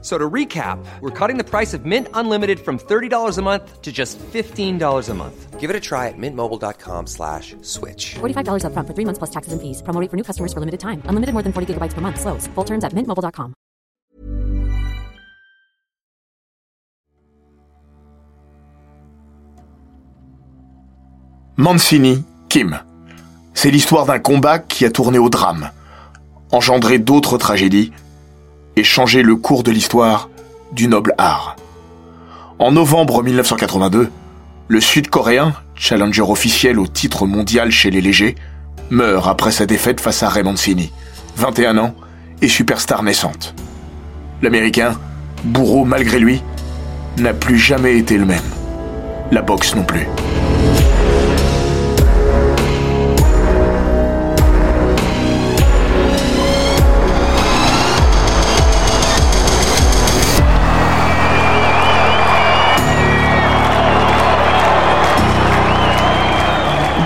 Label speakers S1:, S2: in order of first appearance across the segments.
S1: So to recap, we're cutting the price of Mint Unlimited from $30 a month to just $15 a month.
S2: Give it a try at mintmobile.com slash switch.
S3: $45 upfront for three months plus taxes and fees. Promo rate for new customers for limited time. Unlimited more than 40 gigabytes per month. Slows. Full terms at mintmobile.com.
S4: Mancini, Kim. C'est l'histoire d'un combat qui a tourné au drame, engendré d'autres tragédies et changé le cours de l'histoire du noble art. En novembre 1982, le Sud-Coréen, challenger officiel au titre mondial chez les légers, meurt après sa défaite face à Ray Mancini, 21 ans et superstar naissante. L'Américain, bourreau malgré lui, n'a plus jamais été le même. La boxe non plus.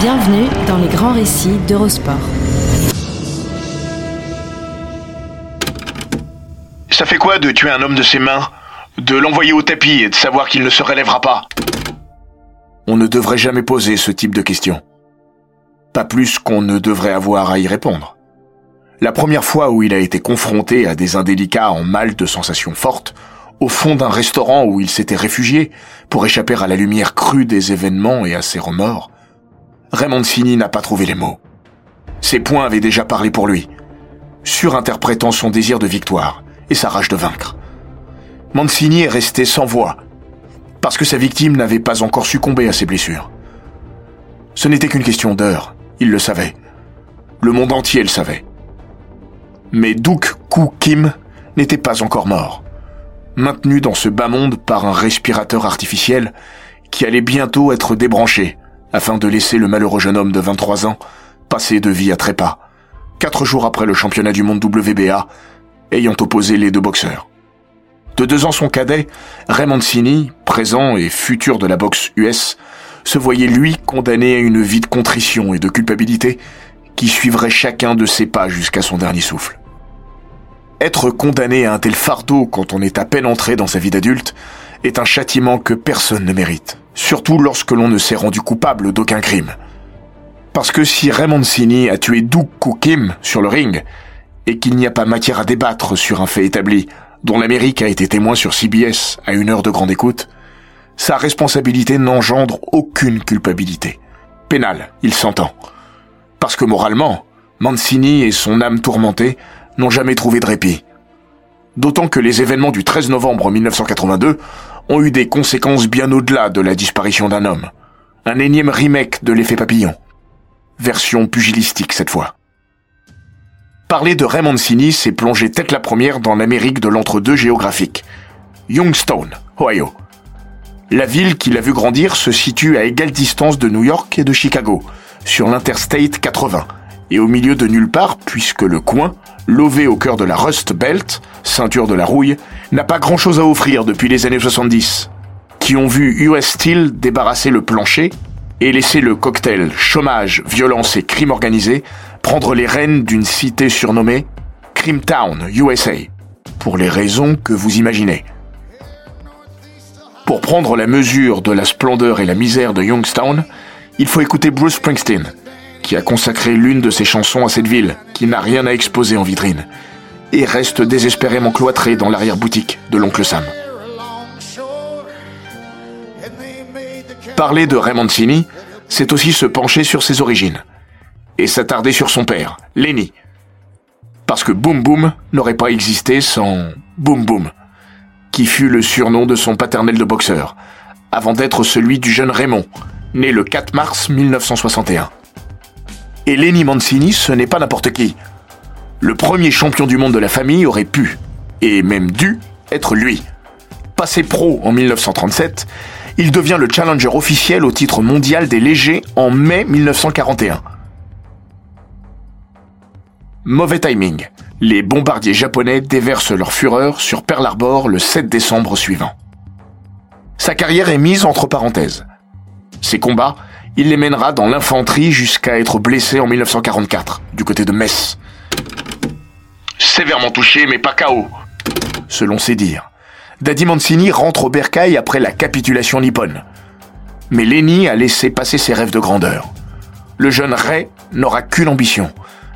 S5: Bienvenue dans les grands récits d'Eurosport.
S4: Ça fait quoi de tuer un homme de ses mains, de l'envoyer au tapis et de savoir qu'il ne se relèvera pas? On ne devrait jamais poser ce type de questions. Pas plus qu'on ne devrait avoir à y répondre. La première fois où il a été confronté à des indélicats en mal de sensations fortes, au fond d'un restaurant où il s'était réfugié pour échapper à la lumière crue des événements et à ses remords, Raymond Sini n'a pas trouvé les mots. Ses points avaient déjà parlé pour lui, surinterprétant son désir de victoire et sa rage de vaincre. Mancini est resté sans voix, parce que sa victime n'avait pas encore succombé à ses blessures. Ce n'était qu'une question d'heure, il le savait. Le monde entier le savait. Mais Duk Koo Kim n'était pas encore mort, maintenu dans ce bas monde par un respirateur artificiel qui allait bientôt être débranché afin de laisser le malheureux jeune homme de 23 ans passer de vie à trépas, quatre jours après le championnat du monde WBA, ayant opposé les deux boxeurs. De deux ans son cadet, Raymond Sini, présent et futur de la boxe US, se voyait lui condamné à une vie de contrition et de culpabilité qui suivrait chacun de ses pas jusqu'à son dernier souffle. Être condamné à un tel fardeau quand on est à peine entré dans sa vie d'adulte est un châtiment que personne ne mérite surtout lorsque l'on ne s'est rendu coupable d'aucun crime. Parce que si Raymond Sini a tué Doug Kim sur le ring, et qu'il n'y a pas matière à débattre sur un fait établi, dont l'Amérique a été témoin sur CBS à une heure de grande écoute, sa responsabilité n'engendre aucune culpabilité. Pénale, il s'entend. Parce que moralement, Mancini et son âme tourmentée n'ont jamais trouvé de répit. D'autant que les événements du 13 novembre 1982 ont eu des conséquences bien au-delà de la disparition d'un homme. Un énième remake de l'effet papillon. Version pugilistique cette fois. Parler de Raymond Sini, c'est plonger tête la première dans l'Amérique de l'entre-deux géographique. Youngstown, Ohio. La ville qui l'a vu grandir se situe à égale distance de New York et de Chicago, sur l'Interstate 80, et au milieu de nulle part puisque le coin, lové au cœur de la Rust Belt, ceinture de la rouille, n'a pas grand-chose à offrir depuis les années 70, qui ont vu US Steel débarrasser le plancher et laisser le cocktail chômage, violence et crime organisé prendre les rênes d'une cité surnommée Town, USA, pour les raisons que vous imaginez. Pour prendre la mesure de la splendeur et la misère de Youngstown, il faut écouter Bruce Springsteen, qui a consacré l'une de ses chansons à cette ville, qui n'a rien à exposer en vitrine, et reste désespérément cloîtré dans l'arrière-boutique de l'oncle Sam. Parler de Raymond Sini, c'est aussi se pencher sur ses origines, et s'attarder sur son père, Lenny. Parce que Boom Boom n'aurait pas existé sans Boom Boom, qui fut le surnom de son paternel de boxeur, avant d'être celui du jeune Raymond, né le 4 mars 1961. Et Lenny Mancini, ce n'est pas n'importe qui. Le premier champion du monde de la famille aurait pu, et même dû, être lui. Passé pro en 1937, il devient le challenger officiel au titre mondial des légers en mai 1941. Mauvais timing. les bombardiers japonais déversent leur fureur sur Pearl Harbor le 7 décembre suivant. Sa carrière est mise entre parenthèses. Ses combats, il les mènera dans l'infanterie jusqu'à être blessé en 1944, du côté de Metz. Sévèrement touché, mais pas KO, selon ses dires. Daddy Mancini rentre au bercail après la capitulation nippone. Mais Lenny a laissé passer ses rêves de grandeur. Le jeune Ray n'aura qu'une ambition,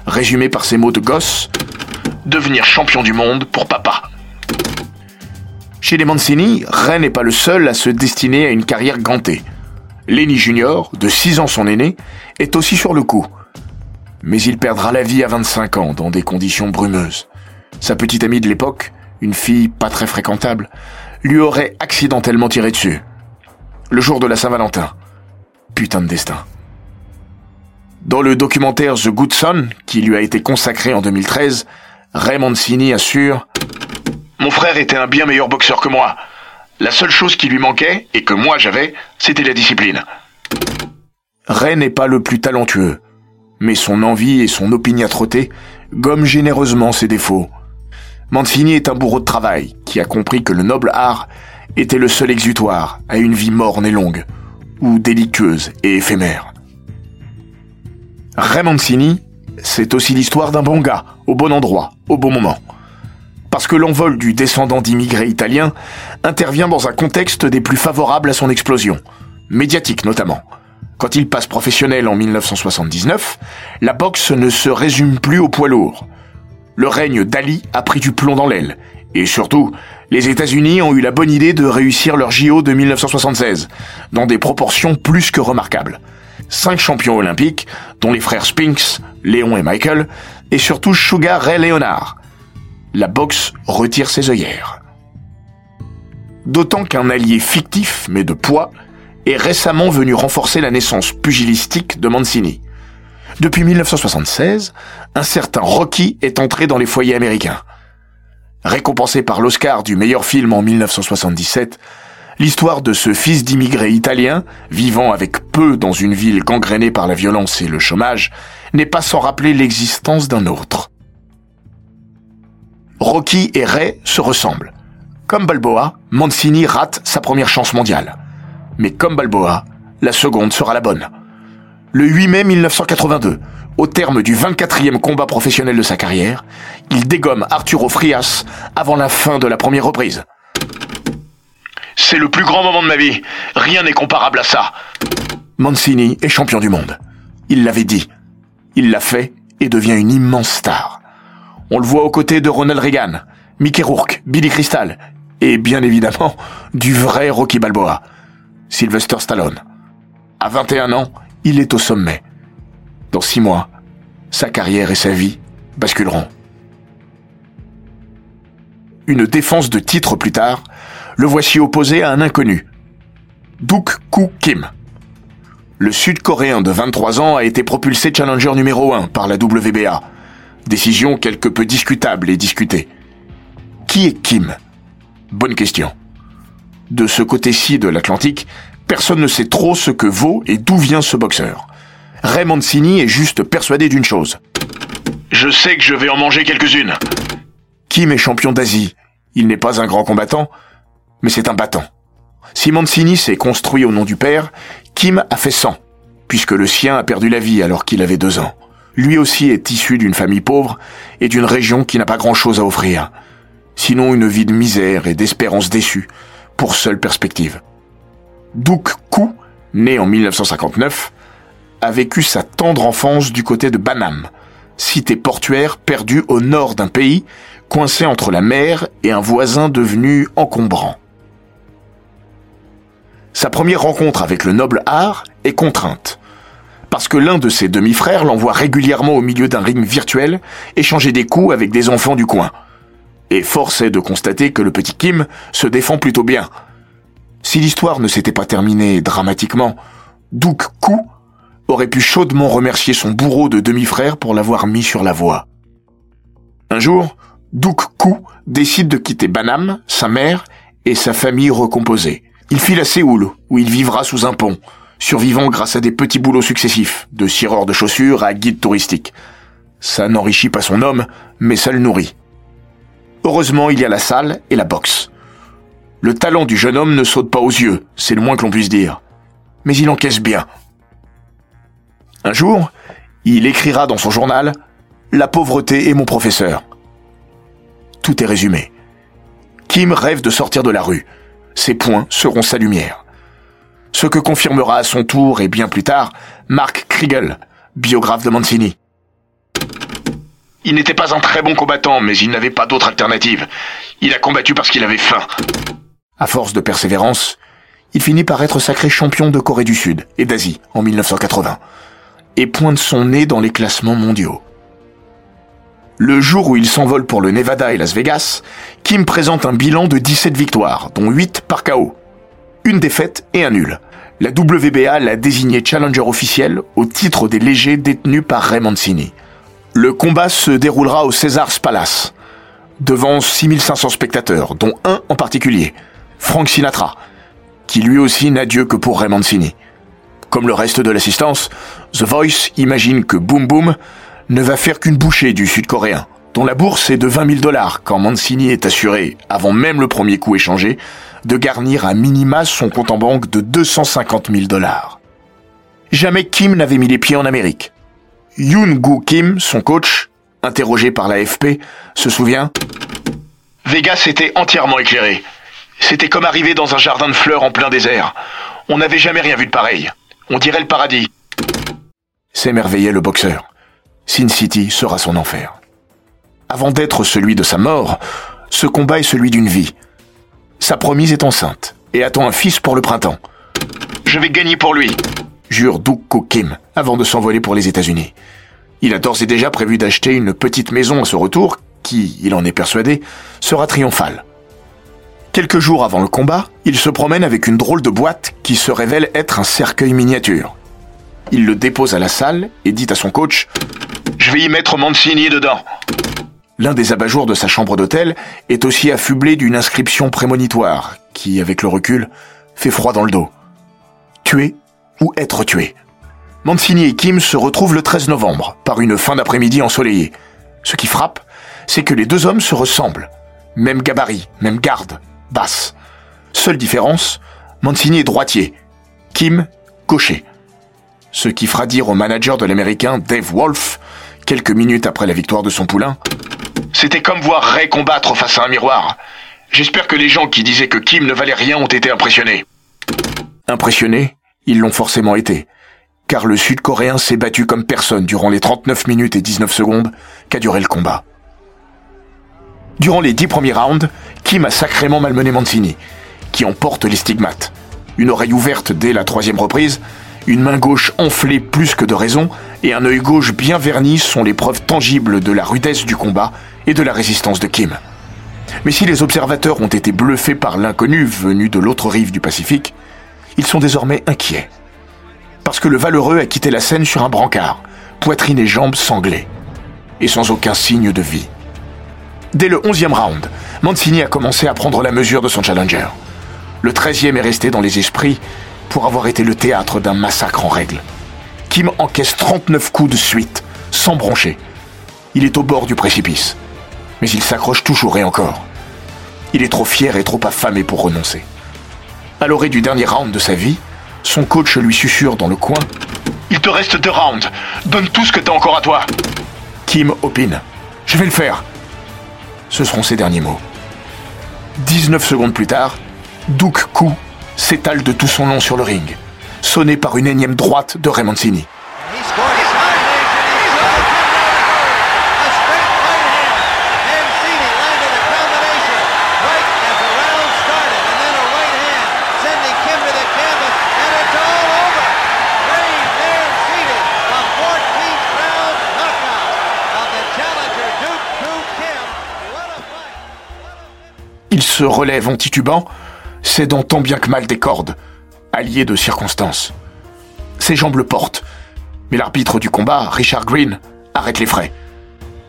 S4: résumée par ses mots de gosse devenir champion du monde pour papa. Chez les Mancini, Ray n'est pas le seul à se destiner à une carrière gantée. Lenny Junior, de 6 ans son aîné, est aussi sur le coup. Mais il perdra la vie à 25 ans dans des conditions brumeuses. Sa petite amie de l'époque, une fille pas très fréquentable, lui aurait accidentellement tiré dessus. Le jour de la Saint-Valentin. Putain de destin. Dans le documentaire The Good Son, qui lui a été consacré en 2013, Ray Mancini assure Mon frère était un bien meilleur boxeur que moi. La seule chose qui lui manquait, et que moi j'avais, c'était la discipline. Ray n'est pas le plus talentueux, mais son envie et son opiniâtreté gomment généreusement ses défauts. Mancini est un bourreau de travail qui a compris que le noble art était le seul exutoire à une vie morne et longue, ou délictueuse et éphémère. Ray Mancini, c'est aussi l'histoire d'un bon gars, au bon endroit, au bon moment parce que l'envol du descendant d'immigrés italiens intervient dans un contexte des plus favorables à son explosion, médiatique notamment. Quand il passe professionnel en 1979, la boxe ne se résume plus au poids lourd. Le règne d'Ali a pris du plomb dans l'aile, et surtout, les États-Unis ont eu la bonne idée de réussir leur JO de 1976, dans des proportions plus que remarquables. Cinq champions olympiques, dont les frères Spinks, Léon et Michael, et surtout Sugar Ray Leonard, la boxe retire ses œillères. D'autant qu'un allié fictif, mais de poids, est récemment venu renforcer la naissance pugilistique de Mancini. Depuis 1976, un certain Rocky est entré dans les foyers américains. Récompensé par l'Oscar du meilleur film en 1977, l'histoire de ce fils d'immigré italien, vivant avec peu dans une ville gangrénée par la violence et le chômage, n'est pas sans rappeler l'existence d'un autre. Rocky et Ray se ressemblent. Comme Balboa, Mancini rate sa première chance mondiale. Mais comme Balboa, la seconde sera la bonne. Le 8 mai 1982, au terme du 24e combat professionnel de sa carrière, il dégomme Arturo Frias avant la fin de la première reprise. C'est le plus grand moment de ma vie. Rien n'est comparable à ça. Mancini est champion du monde. Il l'avait dit. Il l'a fait et devient une immense star. On le voit aux côtés de Ronald Reagan, Mickey Rourke, Billy Crystal, et bien évidemment, du vrai Rocky Balboa, Sylvester Stallone. À 21 ans, il est au sommet. Dans six mois, sa carrière et sa vie basculeront. Une défense de titre plus tard, le voici opposé à un inconnu. Duk Koo Kim. Le Sud-Coréen de 23 ans a été propulsé challenger numéro 1 par la WBA Décision quelque peu discutable et discutée. Qui est Kim? Bonne question. De ce côté-ci de l'Atlantique, personne ne sait trop ce que vaut et d'où vient ce boxeur. Ray Mancini est juste persuadé d'une chose. Je sais que je vais en manger quelques-unes. Kim est champion d'Asie. Il n'est pas un grand combattant, mais c'est un battant. Si Mancini s'est construit au nom du père, Kim a fait 100, puisque le sien a perdu la vie alors qu'il avait deux ans lui aussi est issu d'une famille pauvre et d'une région qui n'a pas grand-chose à offrir, sinon une vie de misère et d'espérance déçue, pour seule perspective. Duk Ku, né en 1959, a vécu sa tendre enfance du côté de Banam, cité portuaire perdue au nord d'un pays, coincé entre la mer et un voisin devenu encombrant. Sa première rencontre avec le noble art est contrainte, parce que l'un de ses demi-frères l'envoie régulièrement au milieu d'un ring virtuel échanger des coups avec des enfants du coin. Et force est de constater que le petit Kim se défend plutôt bien. Si l'histoire ne s'était pas terminée dramatiquement, Duk Ku aurait pu chaudement remercier son bourreau de demi-frère pour l'avoir mis sur la voie. Un jour, Duk Ku décide de quitter Banam, sa mère et sa famille recomposée. Il file à Séoul, où il vivra sous un pont, survivant grâce à des petits boulots successifs, de cireur de chaussures à guide touristique. Ça n'enrichit pas son homme, mais ça le nourrit. Heureusement, il y a la salle et la boxe. Le talent du jeune homme ne saute pas aux yeux, c'est le moins que l'on puisse dire. Mais il encaisse bien. Un jour, il écrira dans son journal La pauvreté est mon professeur. Tout est résumé. Kim rêve de sortir de la rue. Ses points seront sa lumière. Ce que confirmera à son tour et bien plus tard Mark Kriegel, biographe de Mancini. Il n'était pas un très bon combattant, mais il n'avait pas d'autre alternative. Il a combattu parce qu'il avait faim. À force de persévérance, il finit par être sacré champion de Corée du Sud et d'Asie en 1980, et pointe son nez dans les classements mondiaux. Le jour où il s'envole pour le Nevada et Las Vegas, Kim présente un bilan de 17 victoires, dont 8 par KO. Une défaite et un nul. La WBA l'a désigné challenger officiel au titre des légers détenus par Ray Mancini. Le combat se déroulera au César's Palace, devant 6500 spectateurs, dont un en particulier, Frank Sinatra, qui lui aussi n'a Dieu que pour Ray Mancini. Comme le reste de l'assistance, The Voice imagine que Boom Boom ne va faire qu'une bouchée du sud-coréen, dont la bourse est de 20 000 dollars quand Mancini est assuré, avant même le premier coup échangé, de garnir à minima son compte en banque de 250 000 dollars. Jamais Kim n'avait mis les pieds en Amérique. Yoon Gu Kim, son coach, interrogé par l'AFP, se souvient Vegas était entièrement éclairé. C'était comme arriver dans un jardin de fleurs en plein désert. On n'avait jamais rien vu de pareil. On dirait le paradis. S'émerveillait le boxeur. Sin City sera son enfer. Avant d'être celui de sa mort, ce combat est celui d'une vie. Sa promise est enceinte et attend un fils pour le printemps. Je vais gagner pour lui, jure Ko Kim avant de s'envoler pour les États-Unis. Il a d'ores et déjà prévu d'acheter une petite maison à ce retour qui, il en est persuadé, sera triomphale. Quelques jours avant le combat, il se promène avec une drôle de boîte qui se révèle être un cercueil miniature. Il le dépose à la salle et dit à son coach Je vais y mettre Mancini dedans. L'un des abat-jours de sa chambre d'hôtel est aussi affublé d'une inscription prémonitoire qui, avec le recul, fait froid dans le dos. Tuer ou être tué. Mancini et Kim se retrouvent le 13 novembre, par une fin d'après-midi ensoleillée. Ce qui frappe, c'est que les deux hommes se ressemblent. Même gabarit, même garde, basse. Seule différence, Mancini est droitier, Kim gaucher ce qui fera dire au manager de l'américain Dave Wolf, quelques minutes après la victoire de son poulain, C'était comme voir Ray combattre face à un miroir. J'espère que les gens qui disaient que Kim ne valait rien ont été impressionnés. Impressionnés, ils l'ont forcément été, car le Sud-Coréen s'est battu comme personne durant les 39 minutes et 19 secondes qu'a duré le combat. Durant les dix premiers rounds, Kim a sacrément malmené Mancini, qui en porte les stigmates. Une oreille ouverte dès la troisième reprise, une main gauche enflée plus que de raison et un œil gauche bien verni sont les preuves tangibles de la rudesse du combat et de la résistance de Kim. Mais si les observateurs ont été bluffés par l'inconnu venu de l'autre rive du Pacifique, ils sont désormais inquiets. Parce que le valeureux a quitté la scène sur un brancard, poitrine et jambes sanglées, et sans aucun signe de vie. Dès le onzième round, Mancini a commencé à prendre la mesure de son challenger. Le treizième est resté dans les esprits pour avoir été le théâtre d'un massacre en règle. Kim encaisse 39 coups de suite, sans broncher. Il est au bord du précipice. Mais il s'accroche toujours et encore. Il est trop fier et trop affamé pour renoncer. À l'orée du dernier round de sa vie, son coach lui susurre dans le coin Il te reste deux rounds. Donne tout ce que t'as encore à toi. Kim opine Je vais le faire. Ce seront ses derniers mots. 19 secondes plus tard, Duke Koo s'étale de tout son long sur le ring, sonné par une énième droite de Raymondini. Il se relève en titubant, cédant tant bien que mal des cordes, allié de circonstances. Ses jambes le portent, mais l'arbitre du combat, Richard Green, arrête les frais.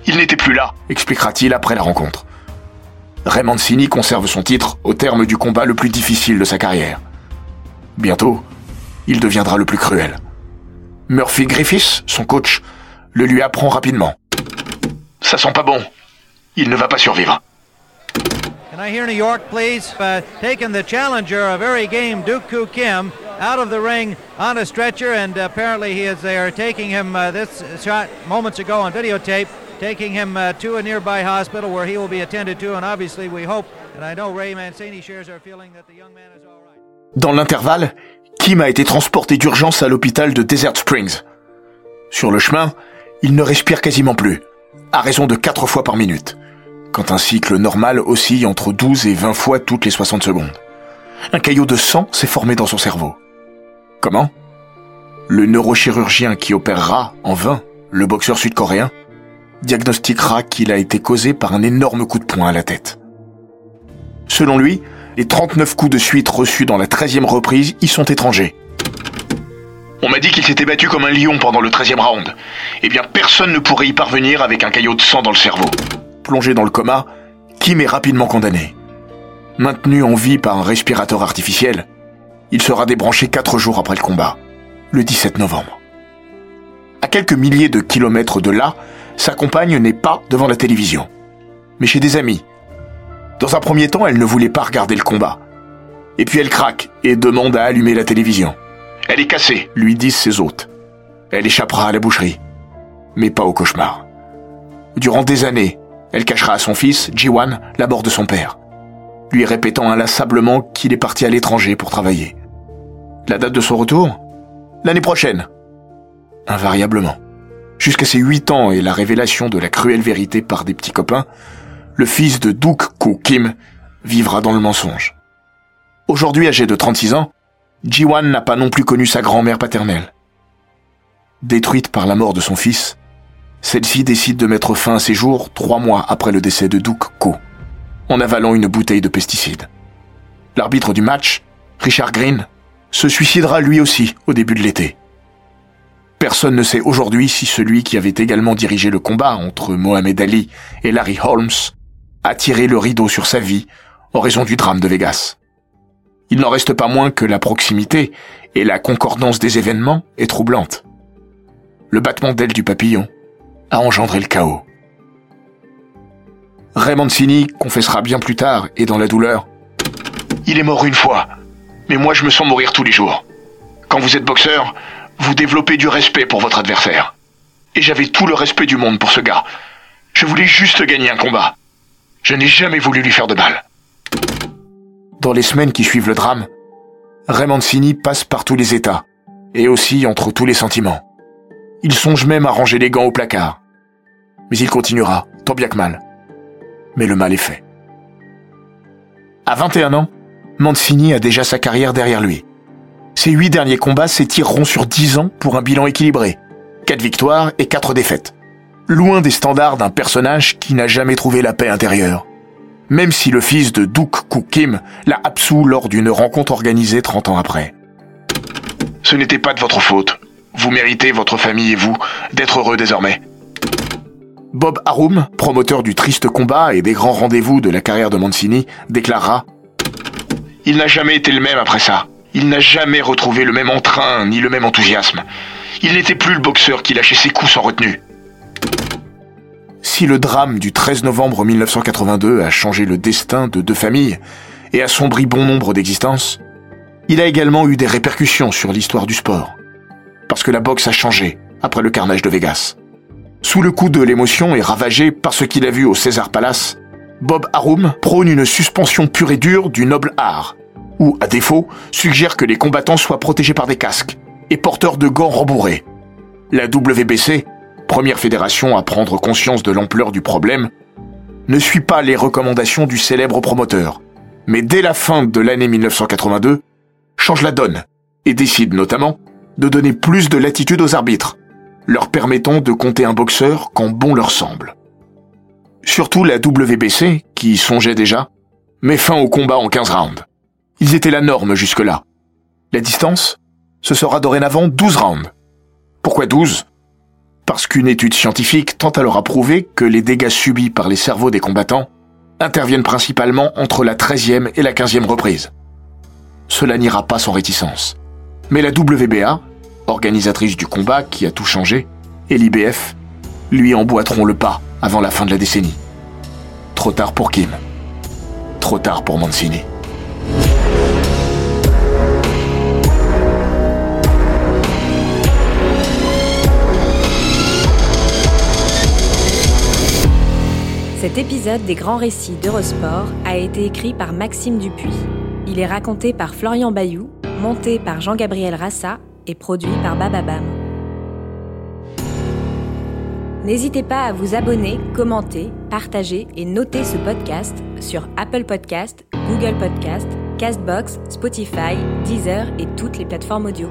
S4: Il n'était plus là, expliquera-t-il après la rencontre. Ray Mancini conserve son titre au terme du combat le plus difficile de sa carrière. Bientôt, il deviendra le plus cruel. Murphy Griffiths, son coach, le lui apprend rapidement. Ça sent pas bon. Il ne va pas survivre.
S6: Can I hear New York, please? Uh, taking the challenger, a very game Duke Koo Kim, out of the ring on a stretcher, and apparently he is there taking him uh, this shot moments ago on videotape, taking him uh, to a nearby hospital where he will be attended to, and obviously we hope, and I know Ray Mancini shares our feeling that the young man is all right.
S4: Dans l'intervalle, Kim a été transporté d'urgence à l'hôpital de Desert Springs. Sur le chemin, il ne respire quasiment plus, à raison de 4 fois par minute quand un cycle normal oscille entre 12 et 20 fois toutes les 60 secondes. Un caillot de sang s'est formé dans son cerveau. Comment? Le neurochirurgien qui opérera, en vain, le boxeur sud-coréen, diagnostiquera qu'il a été causé par un énorme coup de poing à la tête. Selon lui, les 39 coups de suite reçus dans la 13e reprise y sont étrangers. On m'a dit qu'il s'était battu comme un lion pendant le 13e round. Eh bien, personne ne pourrait y parvenir avec un caillot de sang dans le cerveau plongé dans le coma, Kim est rapidement condamné. Maintenu en vie par un respirateur artificiel, il sera débranché quatre jours après le combat, le 17 novembre. À quelques milliers de kilomètres de là, sa compagne n'est pas devant la télévision, mais chez des amis. Dans un premier temps, elle ne voulait pas regarder le combat. Et puis elle craque et demande à allumer la télévision. Elle est cassée, lui disent ses hôtes. Elle échappera à la boucherie, mais pas au cauchemar. Durant des années, elle cachera à son fils, Jiwan, la mort de son père, lui répétant inlassablement qu'il est parti à l'étranger pour travailler. La date de son retour L'année prochaine. Invariablement. Jusqu'à ses huit ans et la révélation de la cruelle vérité par des petits copains, le fils de Duk Koo Kim vivra dans le mensonge. Aujourd'hui âgé de 36 ans, Jiwan n'a pas non plus connu sa grand-mère paternelle. Détruite par la mort de son fils, celle-ci décide de mettre fin à ses jours trois mois après le décès de Duke Ko, en avalant une bouteille de pesticides. L'arbitre du match, Richard Green, se suicidera lui aussi au début de l'été. Personne ne sait aujourd'hui si celui qui avait également dirigé le combat entre Mohamed Ali et Larry Holmes a tiré le rideau sur sa vie en raison du drame de Vegas. Il n'en reste pas moins que la proximité et la concordance des événements est troublante. Le battement d'ailes du papillon, a engendré le chaos. Raymond Mancini confessera bien plus tard, et dans la douleur, Il est mort une fois, mais moi je me sens mourir tous les jours. Quand vous êtes boxeur, vous développez du respect pour votre adversaire. Et j'avais tout le respect du monde pour ce gars. Je voulais juste gagner un combat. Je n'ai jamais voulu lui faire de mal. Dans les semaines qui suivent le drame, Raymond Mancini passe par tous les états, et aussi entre tous les sentiments. Il songe même à ranger les gants au placard. Mais il continuera, tant bien que mal. Mais le mal est fait. À 21 ans, Mancini a déjà sa carrière derrière lui. Ses huit derniers combats s'étireront sur 10 ans pour un bilan équilibré. 4 victoires et 4 défaites. Loin des standards d'un personnage qui n'a jamais trouvé la paix intérieure. Même si le fils de Duke Koo Kim l'a absous lors d'une rencontre organisée 30 ans après. Ce n'était pas de votre faute. Vous méritez, votre famille et vous, d'être heureux désormais. Bob Arum, promoteur du triste combat et des grands rendez-vous de la carrière de Mancini, déclarera Il n'a jamais été le même après ça. Il n'a jamais retrouvé le même entrain ni le même enthousiasme. Il n'était plus le boxeur qui lâchait ses coups sans retenue. Si le drame du 13 novembre 1982 a changé le destin de deux familles et assombri bon nombre d'existences, il a également eu des répercussions sur l'histoire du sport parce que la boxe a changé après le carnage de Vegas. Sous le coup de l'émotion et ravagé par ce qu'il a vu au César Palace, Bob Arum prône une suspension pure et dure du noble art, ou, à défaut, suggère que les combattants soient protégés par des casques et porteurs de gants rembourrés. La WBC, première fédération à prendre conscience de l'ampleur du problème, ne suit pas les recommandations du célèbre promoteur, mais dès la fin de l'année 1982, change la donne et décide notamment de donner plus de latitude aux arbitres, leur permettant de compter un boxeur quand bon leur semble. Surtout la WBC, qui songeait déjà, met fin au combat en 15 rounds. Ils étaient la norme jusque-là. La distance, ce sera dorénavant 12 rounds. Pourquoi 12 Parce qu'une étude scientifique tente alors à prouver que les dégâts subis par les cerveaux des combattants interviennent principalement entre la 13e et la 15e reprise. Cela n'ira pas sans réticence. Mais la WBA, organisatrice du combat qui a tout changé, et l'IBF, lui emboîteront le pas avant la fin de la décennie. Trop tard pour Kim. Trop tard pour Mancini.
S5: Cet épisode des grands récits d'Eurosport a été écrit par Maxime Dupuis. Il est raconté par Florian Bayou, monté par Jean-Gabriel Rassa et produit par Bababam. N'hésitez pas à vous abonner, commenter, partager et noter ce podcast sur Apple Podcast, Google Podcast, Castbox, Spotify, Deezer et toutes les plateformes audio.